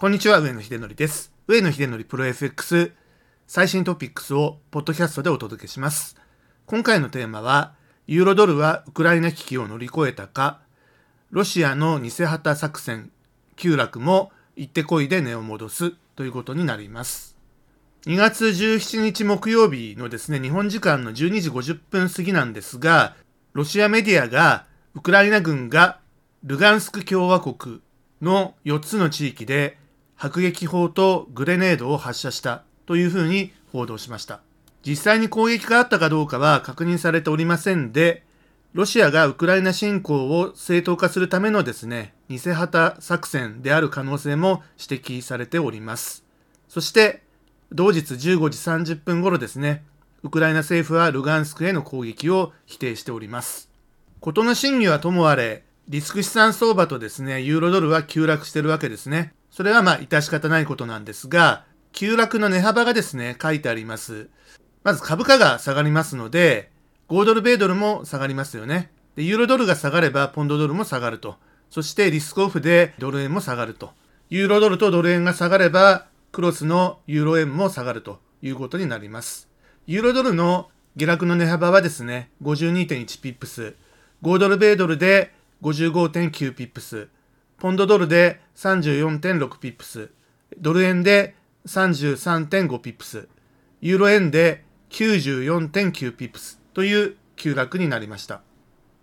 こんにちは、上野秀則です。上野秀則プロ FX 最新トピックスをポッドキャストでお届けします。今回のテーマは、ユーロドルはウクライナ危機を乗り越えたか、ロシアの偽旗作戦、急落も行ってこいで値を戻すということになります。2月17日木曜日のですね、日本時間の12時50分過ぎなんですが、ロシアメディアがウクライナ軍がルガンスク共和国の4つの地域で迫撃砲とグレネードを発射したというふうに報道しました。実際に攻撃があったかどうかは確認されておりませんで、ロシアがウクライナ侵攻を正当化するためのですね、偽旗作戦である可能性も指摘されております。そして、同日15時30分頃ですね、ウクライナ政府はルガンスクへの攻撃を否定しております。事の真偽はともあれ、リスク資産相場とですね、ユーロドルは急落してるわけですね。それはまあ、致し方ないことなんですが、急落の値幅がですね、書いてあります。まず株価が下がりますので、5ドル、米ドルも下がりますよね。で、ユーロドルが下がれば、ポンドドルも下がると。そして、リスクオフでドル円も下がると。ユーロドルとドル円が下がれば、クロスのユーロ円も下がるということになります。ユーロドルの下落の値幅はですね、52.1ピップス。豪ドル、米ドルで55.9ピップス。ポンドドルで34.6ピップス。ドル円で33.5ピップス。ユーロ円で94.9ピップスという急落になりました。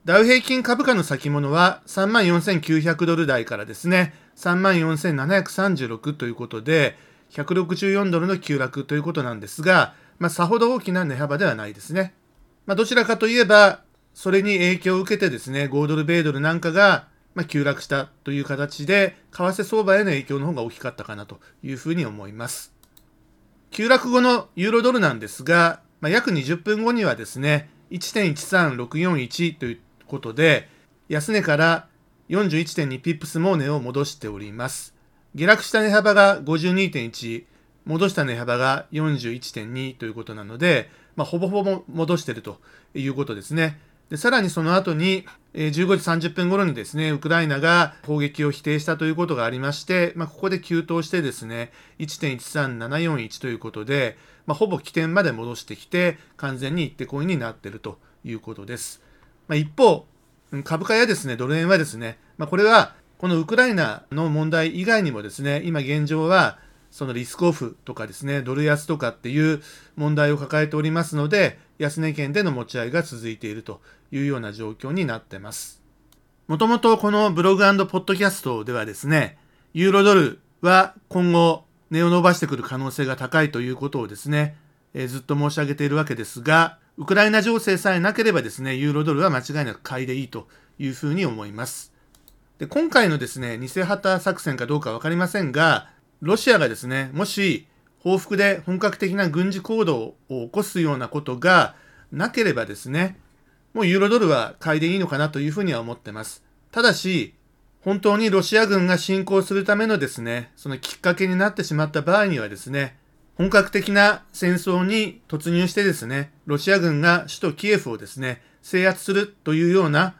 ダウ平均株価の先物は34,900ドル台からですね、34,736ということで、164ドルの急落ということなんですが、まあ、さほど大きな値幅ではないですね。まあ、どちらかといえば、それに影響を受けてですね、5ドル、米ドルなんかが、まあ、急落したという形で、為替相場への影響の方が大きかったかなというふうに思います。急落後のユーロドルなんですが、まあ、約20分後にはですね、1.13641ということで、安値から41.2ピップスも値を戻しております。下落した値幅が52.1、戻した値幅が41.2ということなので、まあ、ほぼほぼ戻しているということですね。でさらにその後に、15時30分頃にですね、ウクライナが砲撃を否定したということがありまして、まあ、ここで急騰してですね、1.13741ということで、まあ、ほぼ起点まで戻してきて、完全に行ってこいになっているということです。まあ、一方、株価やですね、ドル円はですね、ま、これは、このウクライナの問題以外にもですね、今現状は、そのリスクオフとかですね、ドル安とかっていう問題を抱えておりますので、安値圏での持ち合いが続いているというような状況になってます。もともとこのブログポッドキャストではですね、ユーロドルは今後値を伸ばしてくる可能性が高いということをですね、えー、ずっと申し上げているわけですが、ウクライナ情勢さえなければですね、ユーロドルは間違いなく買いでいいというふうに思います。で、今回のですね、偽旗作戦かどうかわかりませんが、ロシアがですね、もし報復で本格的な軍事行動を起こすようなことがなければですね、もうユーロドルは買いでいいのかなというふうには思ってます。ただし、本当にロシア軍が侵攻するためのですね、そのきっかけになってしまった場合にはですね、本格的な戦争に突入してですね、ロシア軍が首都キエフをですね、制圧するというような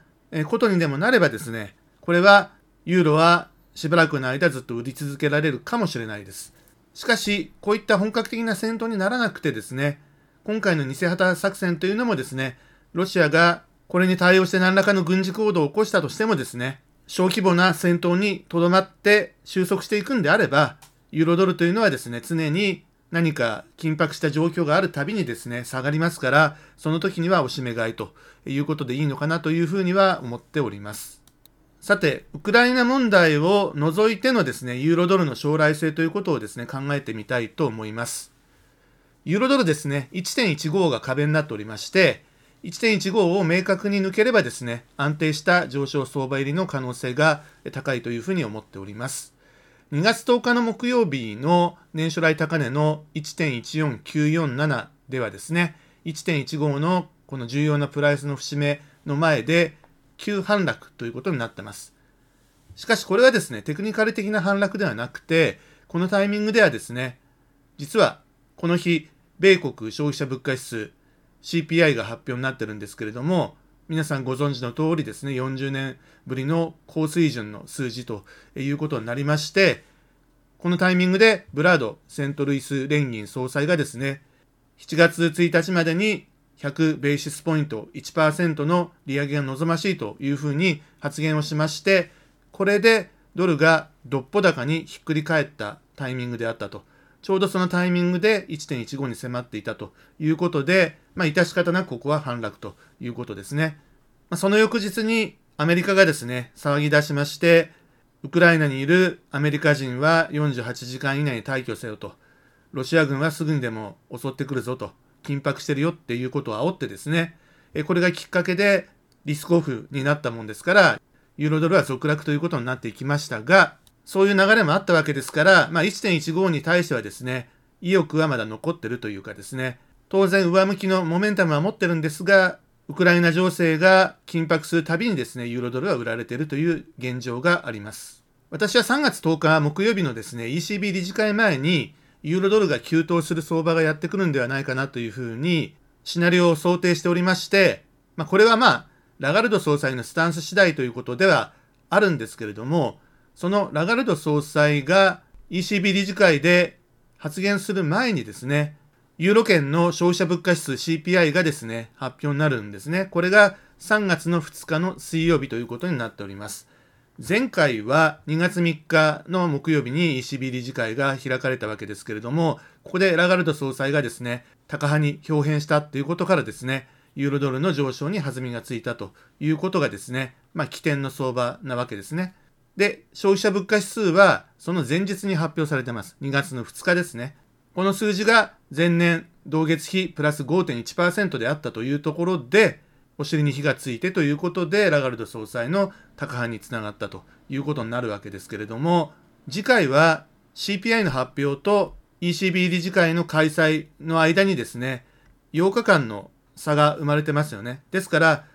ことにでもなればですね、これはユーロはしばらくの間ずっと売り続けられるかもしれないです。しかし、こういった本格的な戦闘にならなくてですね、今回の偽旗作戦というのもですね、ロシアがこれに対応して何らかの軍事行動を起こしたとしてもですね、小規模な戦闘にとどまって収束していくんであれば、ユーロドルというのはですね、常に何か緊迫した状況があるたびにですね、下がりますから、その時にはおしめ買いということでいいのかなというふうには思っております。さて、ウクライナ問題を除いてのですね、ユーロドルの将来性ということをですね、考えてみたいと思います。ユーロドルですね、1.15が壁になっておりまして、1.15を明確に抜ければですね、安定した上昇相場入りの可能性が高いというふうに思っております。2月10日の木曜日の年初来高値の1.14947ではですね、1.15のこの重要なプライスの節目の前で急反落ということになってます。しかしこれはですね、テクニカル的な反落ではなくて、このタイミングではですね、実はこの日、米国消費者物価指数 CPI が発表になってるんですけれども、皆さんご存知の通りですね、40年ぶりの高水準の数字ということになりまして、このタイミングでブラード・セントルイス連銀総裁がですね、7月1日までに100ベーシスポイント1%の利上げが望ましいというふうに発言をしまして、これでドルがどっぽ高にひっくり返ったタイミングであったと。ちょうどそのタイミングで1.15に迫っていたということで、まあ、致し方なくここは反落ということですね。まあ、その翌日にアメリカがですね、騒ぎ出しまして、ウクライナにいるアメリカ人は48時間以内に退去せよと。ロシア軍はすぐにでも襲ってくるぞと。緊迫してるよっていうことを煽ってですね、これがきっかけでリスクオフになったもんですから、ユーロドルは続落ということになっていきましたが、そういう流れもあったわけですから、まあ、1.15に対してはですね、意欲はまだ残ってるというかですね、当然上向きのモメンタムは持ってるんですが、ウクライナ情勢が緊迫するたびにですね、ユーロドルは売られているという現状があります。私は3月10日木曜日のですね、ECB 理事会前に、ユーロドルが急騰する相場がやってくるんではないかなというふうに、シナリオを想定しておりまして、まあ、これはまあ、ラガルド総裁のスタンス次第ということではあるんですけれども、そのラガルド総裁が ECB 理事会で発言する前にですね、ユーロ圏の消費者物価指数 CPI がですね、発表になるんですね。これが3月の2日の水曜日ということになっております。前回は2月3日の木曜日に ECB 理事会が開かれたわけですけれども、ここでラガルド総裁がですね、高派に表変したということからですね、ユーロドルの上昇に弾みがついたということがですね、まあ起点の相場なわけですね。で、消費者物価指数はその前日に発表されてます。2月の2日ですね。この数字が前年同月比プラス5.1%であったというところで、お尻に火がついてということで、ラガルド総裁の高派につながったということになるわけですけれども、次回は CPI の発表と ECB 理事会の開催の間にですね、8日間の差が生まれてますよね。ですから、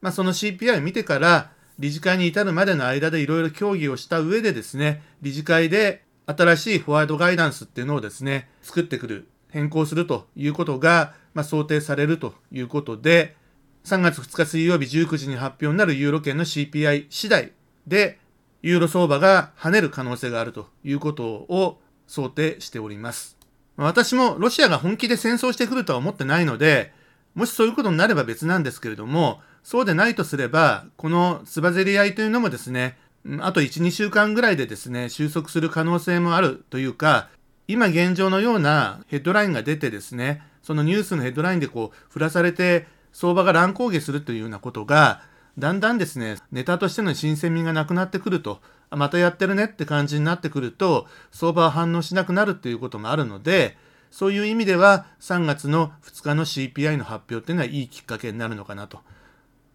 まあ、その CPI を見てから、理事会に至るまでの間でいろいろ協議をした上でですね、理事会で新しいフォワードガイダンスっていうのをですね、作ってくる、変更するということが、まあ、想定されるということで、3月2日水曜日19時に発表になるユーロ圏の CPI 次第で、ユーロ相場が跳ねる可能性があるということを想定しております。私もロシアが本気で戦争してくるとは思ってないので、もしそういうことになれば別なんですけれども、そうでないとすれば、このつばぜり合いというのもですね、あと1、2週間ぐらいでですね、収束する可能性もあるというか、今現状のようなヘッドラインが出てですね、そのニュースのヘッドラインでこう、振らされて相場が乱高下するというようなことが、だんだんですね、ネタとしての新鮮味がなくなってくると、またやってるねって感じになってくると、相場は反応しなくなるっていうこともあるので、そういう意味では3月の2日の CPI の発表っていうのはいいきっかけになるのかなと。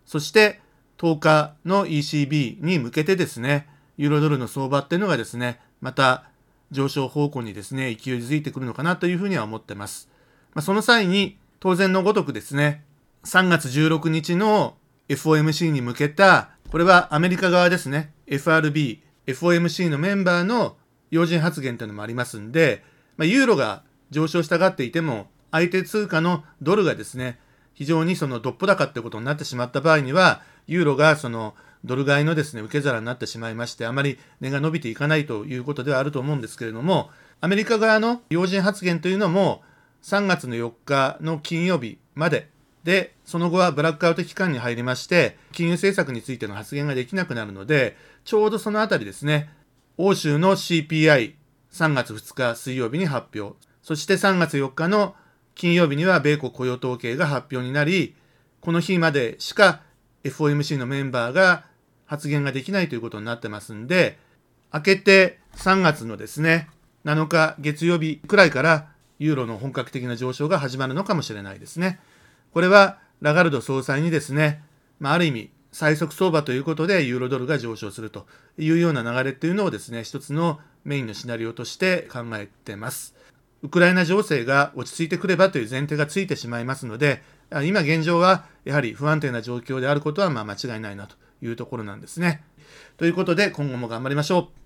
そして10日の ECB に向けてですね、ユーロドルの相場っていうのがですね、また上昇方向にですね、勢いづいてくるのかなというふうには思ってます。まあ、その際に当然のごとくですね、3月16日の FOMC に向けた、これはアメリカ側ですね、FRB、FOMC のメンバーの要人発言というのもありますんで、まあ、ユーロが上昇したがっていても、相手通貨のドルがですね、非常にそのどっぽ高ってことになってしまった場合には、ユーロがそのドル買いのですね、受け皿になってしまいまして、あまり値が伸びていかないということではあると思うんですけれども、アメリカ側の要人発言というのも、3月の4日の金曜日までで、その後はブラックアウト期間に入りまして、金融政策についての発言ができなくなるので、ちょうどそのあたりですね、欧州の CPI、3月2日水曜日に発表、そして3月4日の金曜日には米国雇用統計が発表になり、この日までしか FOMC のメンバーが発言ができないということになってますんで、明けて3月のですね、7日月曜日くらいからユーロの本格的な上昇が始まるのかもしれないですね。これはラガルド総裁にですね、まあ、ある意味最速相場ということでユーロドルが上昇するというような流れっていうのをですね、一つのメインのシナリオとして考えてます。ウクライナ情勢が落ち着いてくればという前提がついてしまいますので、今現状はやはり不安定な状況であることはま間違いないなというところなんですね。ということで今後も頑張りましょう。